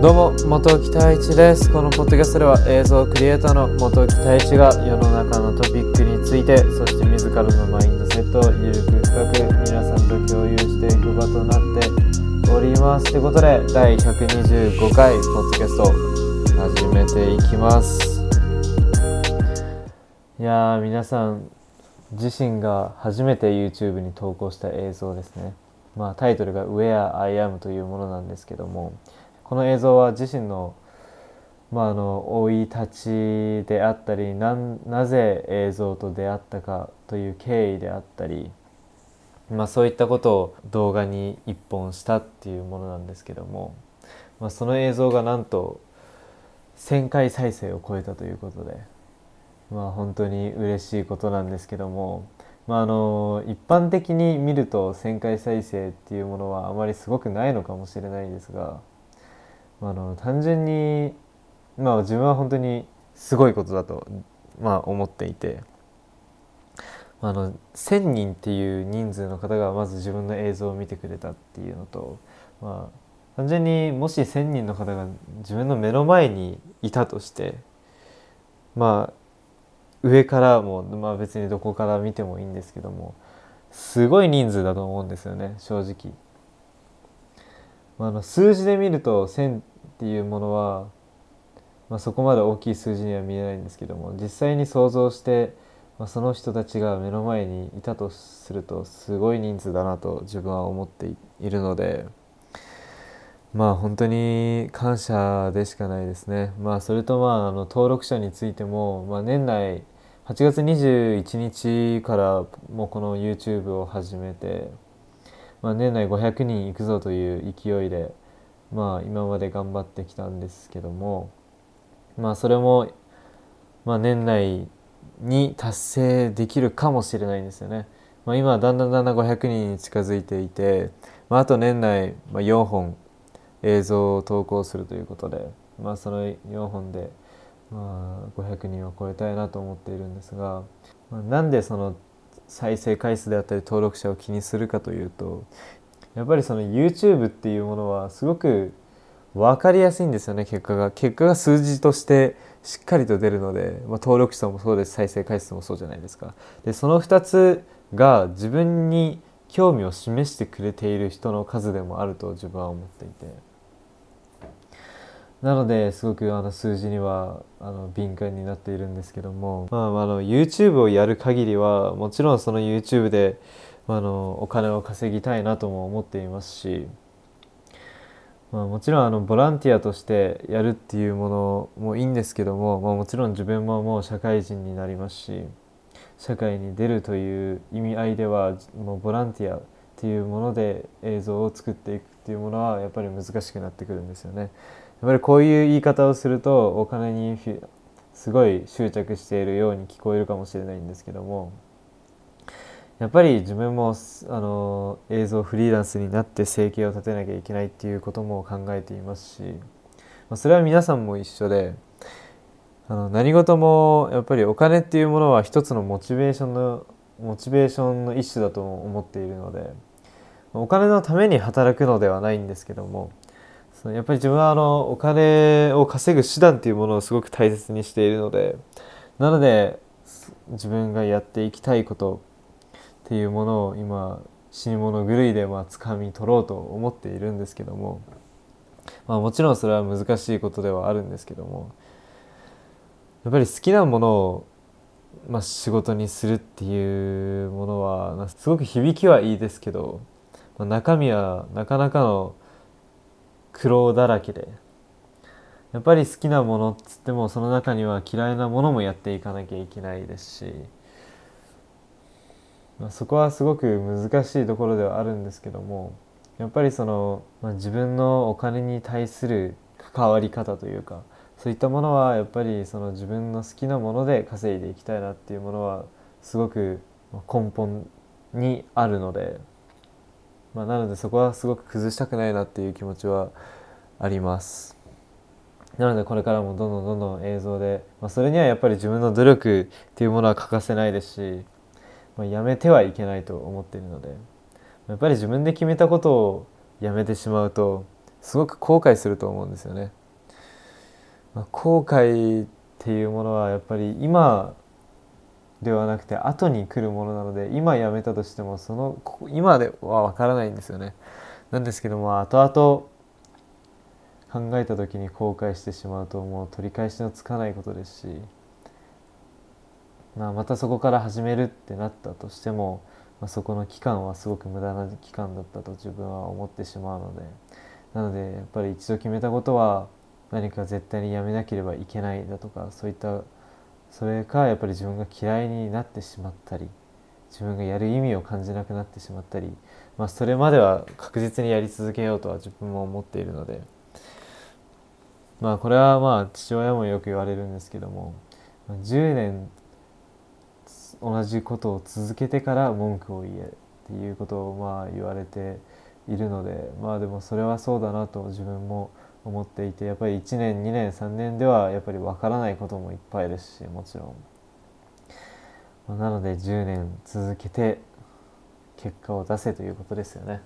どうも元木太一です。このポッドキャストでは映像クリエイターの元木太一が世の中のトピックについてそして自らのマインドセットをゆるく深く皆さんと共有していく場となっております。ということで第125回ポッドキャスト始めていきます。いやー皆さん自身が初めて YouTube に投稿した映像ですね。まあタイトルが Where I Am というものなんですけどもこの映像は自身のまあ、あの生い立ちであったりななぜ映像と出会ったかという経緯であったり、まあ、そういったことを動画に一本したっていうものなんですけども、まあ、その映像がなんと1,000回再生を超えたということで、まあ、本当に嬉しいことなんですけども、まあ、あの一般的に見ると1,000回再生っていうものはあまりすごくないのかもしれないですが。まあの単純に、まあ、自分は本当にすごいことだと、まあ、思っていてあの1,000人っていう人数の方がまず自分の映像を見てくれたっていうのと、まあ、単純にもし1,000人の方が自分の目の前にいたとしてまあ上からも、まあ、別にどこから見てもいいんですけどもすごい人数だと思うんですよね正直。まあ、数字で見ると1,000っていうものは、まあ、そこまで大きい数字には見えないんですけども実際に想像して、まあ、その人たちが目の前にいたとするとすごい人数だなと自分は思っているのでまあ本当に感謝でしかないですね。まあ、それとまああの登録者についても、まあ、年内8月21日からもうこの YouTube を始めて、まあ、年内500人いくぞという勢いでまあ今まで頑張ってきたんですけどもまあそれもまあ年内に達成できるかもしれないんですよね。まあ、今だんだんだんだん500人に近づいていて、まあ、あと年内、4本映像を投稿するということで、まあ、その4本で、まあ、500人を超えたいなと思っているんですが、まあ、なんでその再生回数であったり登録者を気にするかというとやっぱりその YouTube っていうものはすごく分かりやすいんですよね結果が。結果が数字としてしっかりと出るので、まあ、登録者もそうです。再生回数もそうじゃないですか。でその2つが自分に興味を示してくれている人の数でもあると自分は思っていて。なのですごくあの数字にはあの敏感になっているんですけども、まあ、あの YouTube をやる限りはもちろんその YouTube であのお金を稼ぎたいなとも思っていますし、まあ、もちろんあのボランティアとしてやるっていうものもいいんですけども、まあ、もちろん自分ももう社会人になりますし社会に出るという意味合いではもうボランティアっていうもので映像を作っていくっていうものはやっぱり難しくなってくるんですよね。やっぱりこういう言い方をするとお金にすごい執着しているように聞こえるかもしれないんですけどもやっぱり自分もあの映像フリーランスになって生計を立てなきゃいけないっていうことも考えていますし、まあ、それは皆さんも一緒であの何事もやっぱりお金っていうものは一つのモチベーションのモチベーションの一種だと思っているのでお金のために働くのではないんですけどもやっぱり自分はあのお金を稼ぐ手段っていうものをすごく大切にしているのでなので自分がやっていきたいことっていうものを今死に物狂いでまあ掴み取ろうと思っているんですけども、まあ、もちろんそれは難しいことではあるんですけどもやっぱり好きなものを、まあ、仕事にするっていうものはすごく響きはいいですけど、まあ、中身はなかなかの苦労だらけで。やっぱり好きなものっつってもその中には嫌いなものもやっていかなきゃいけないですし。まあ、そこはすごく難しいところではあるんですけどもやっぱりその、まあ、自分のお金に対する関わり方というかそういったものはやっぱりその自分の好きなもので稼いでいきたいなっていうものはすごく根本にあるので、まあ、なのでそこはすごく崩したくないなっていう気持ちはあります。なのでこれからもどんどんどんどん映像で、まあ、それにはやっぱり自分の努力っていうものは欠かせないですしまあ、やめてはいけないと思っているのでやっぱり自分で決めたことをやめてしまうとすごく後悔すると思うんですよね。まあ、後悔っていうものはやっぱり今ではなくて後に来るものなので今やめたとしてもその今では分からないんですよね。なんですけども後々考えた時に後悔してしまうともう取り返しのつかないことですし、まあ、またそこから始めるってなったとしても、まあ、そこの期間はすごく無駄な期間だったと自分は思ってしまうのでなのでやっぱり一度決めたことは何か絶対にやめなければいけないだとかそういったそれかやっぱり自分が嫌いになってしまったり自分がやる意味を感じなくなってしまったり、まあ、それまでは確実にやり続けようとは自分も思っているのでまあこれはまあ父親もよく言われるんですけども10年同じことを続けてから文句を言えっていうことをまあ言われているのでまあでもそれはそうだなと自分も思思っていてやっぱり1年2年3年ではやっぱり分からないこともいっぱいですしもちろん。なので10年続けて結果を出せということですよね、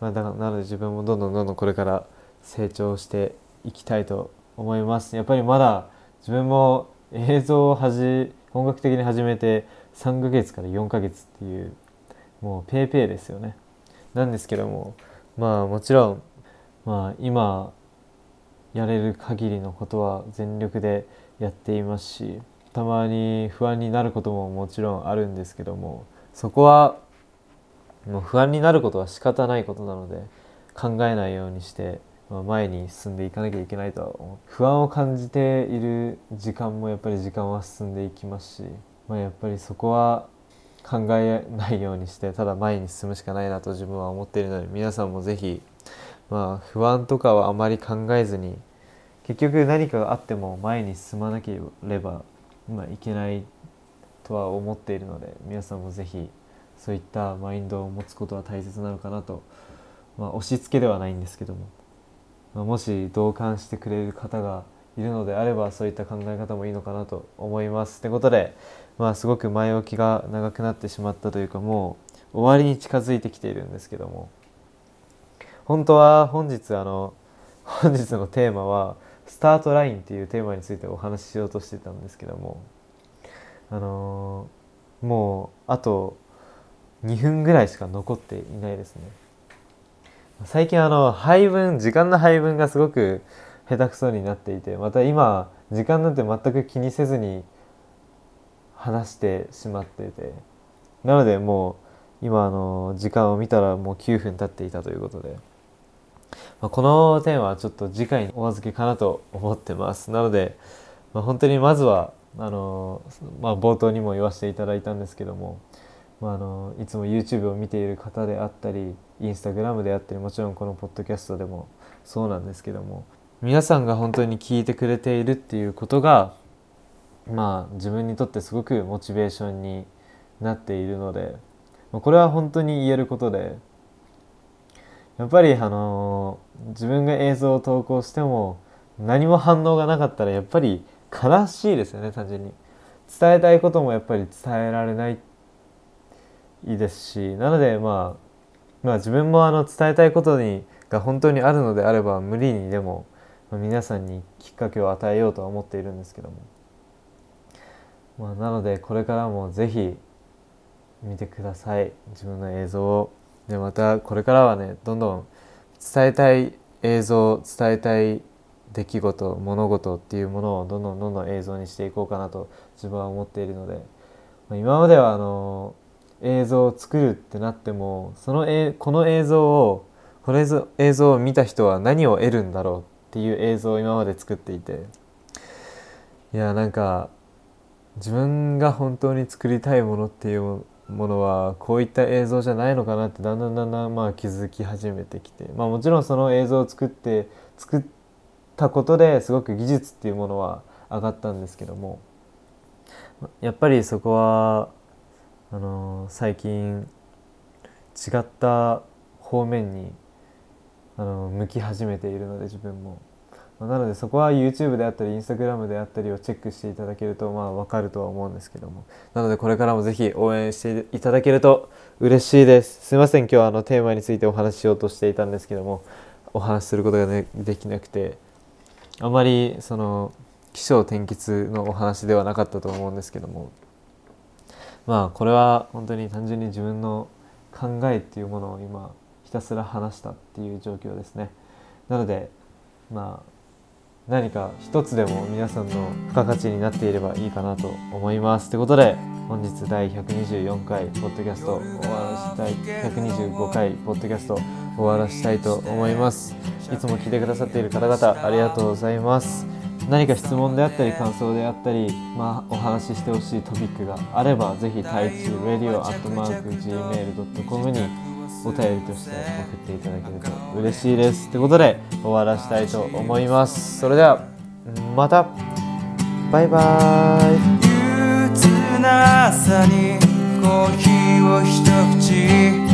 まあ、だからなので自分もどんどんどんどんこれから成長していきたいと思います。やっぱりまだ自分も映像をはじ本格的に始めて3ヶ月から4ヶ月っていうもうペーペーですよね。なんですけどもまあもちろんまあ今やれる限りのことは全力でやっていますしたまに不安になることももちろんあるんですけどもそこはもう不安になることは仕方ないことなので考えないようにしてまあ前に進んでいかなきゃいけないとは思う。不安を感じている時間もやっぱり時間は進んでいきますし、まあ、やっぱりそこは考えないようにしてただ前に進むしかないなと自分は思っているので皆さんも是非まあ不安とかはあまり考えずに結局何かがあっても前に進まなければ、まあ、いけないとは思っているので皆さんも是非そういったマインドを持つことは大切なのかなと、まあ、押し付けではないんですけども、まあ、もし同感してくれる方がいるのであればそういった考え方もいいのかなと思います。ってことで、まあ、すごく前置きが長くなってしまったというかもう終わりに近づいてきているんですけども本当は本日あの本日のテーマはスタートラインっていうテーマについてお話ししようとしてたんですけどもあのー、もうあと2分ぐらいしか残っていないですね。最近あの配分時間の配分がすごく下手くそになっていてまた今時間なんて全く気にせずに話してしまっててなのでもう今あの時間を見たらもう9分経っていたということで。ま、この点はちょっと次回にお預けかなと思ってます。なので、まあ、本当にまずはあの、まあ、冒頭にも言わせていただいたんですけども、まあ、あのいつも YouTube を見ている方であったり Instagram であったりもちろんこのポッドキャストでもそうなんですけども皆さんが本当に聞いてくれているっていうことがまあ自分にとってすごくモチベーションになっているのでこれは本当に言えることでやっぱりあの自分が映像を投稿しても何も反応がなかったらやっぱり悲しいですよね単純に。伝えたいこともやっぱり伝えられないですしなのでまあまあ自分もあの伝えたいことにが本当にあるのであれば無理にでも、皆さんにきっかけを与えようとは思っているんですけども、まあ、なのでこれからもぜひ見てください。自分の映像を。でまたこれからはねどんどん伝えたい映像伝えたい出来事物事っていうものをどんどんどんどん映像にしていこうかなと自分は思っているので今まではあの映像を作るってなってもそのえこの映像をこの映像を見た人は何を得るんだろうっていう映像を今まで作っていていやなんか自分が本当に作りたいものっていうものはこういった映像じゃないのかなってだんだんだんだんまあ気づき始めてきて。まあもちろんその映像を作って作ったことですごく技術っていうものは上がったんですけども。やっぱりそこはあの最近違った方面にあの向き始めているので自分も、なのでそこは YouTube であったり Instagram であったりをチェックしていただけるとまあ分かるとは思うんですけども。なのでこれからもぜひ応援していただけると嬉しいです。すいません。今日はあのテーマについてお話ししようとしていたんですけども。お話しすることが、ね、できなくて。あまりその起承転結のお話ではなかったと思うんですけども。まあこれは本当に単純に自分の考えっていうものを今ひたすら話したっていう状況ですね。なのでまあ何か一つでも皆さんの付加価値になっていればいいかなと思います。ということで本日第124回ポッドキャスト終わらしたい125回ポッドキャスト終わらしたいと思います。いつも聞いてくださっている方々ありがとうございます。何か質問であったり感想であったり、まあ、お話ししてほしいトピックがあればぜひ太一 radio.gmail.com にお便りとして送っていただけると嬉しいです。ということで終わらしたいと思います。それではまた。バイバイ。憂鬱な朝にコーヒーを一口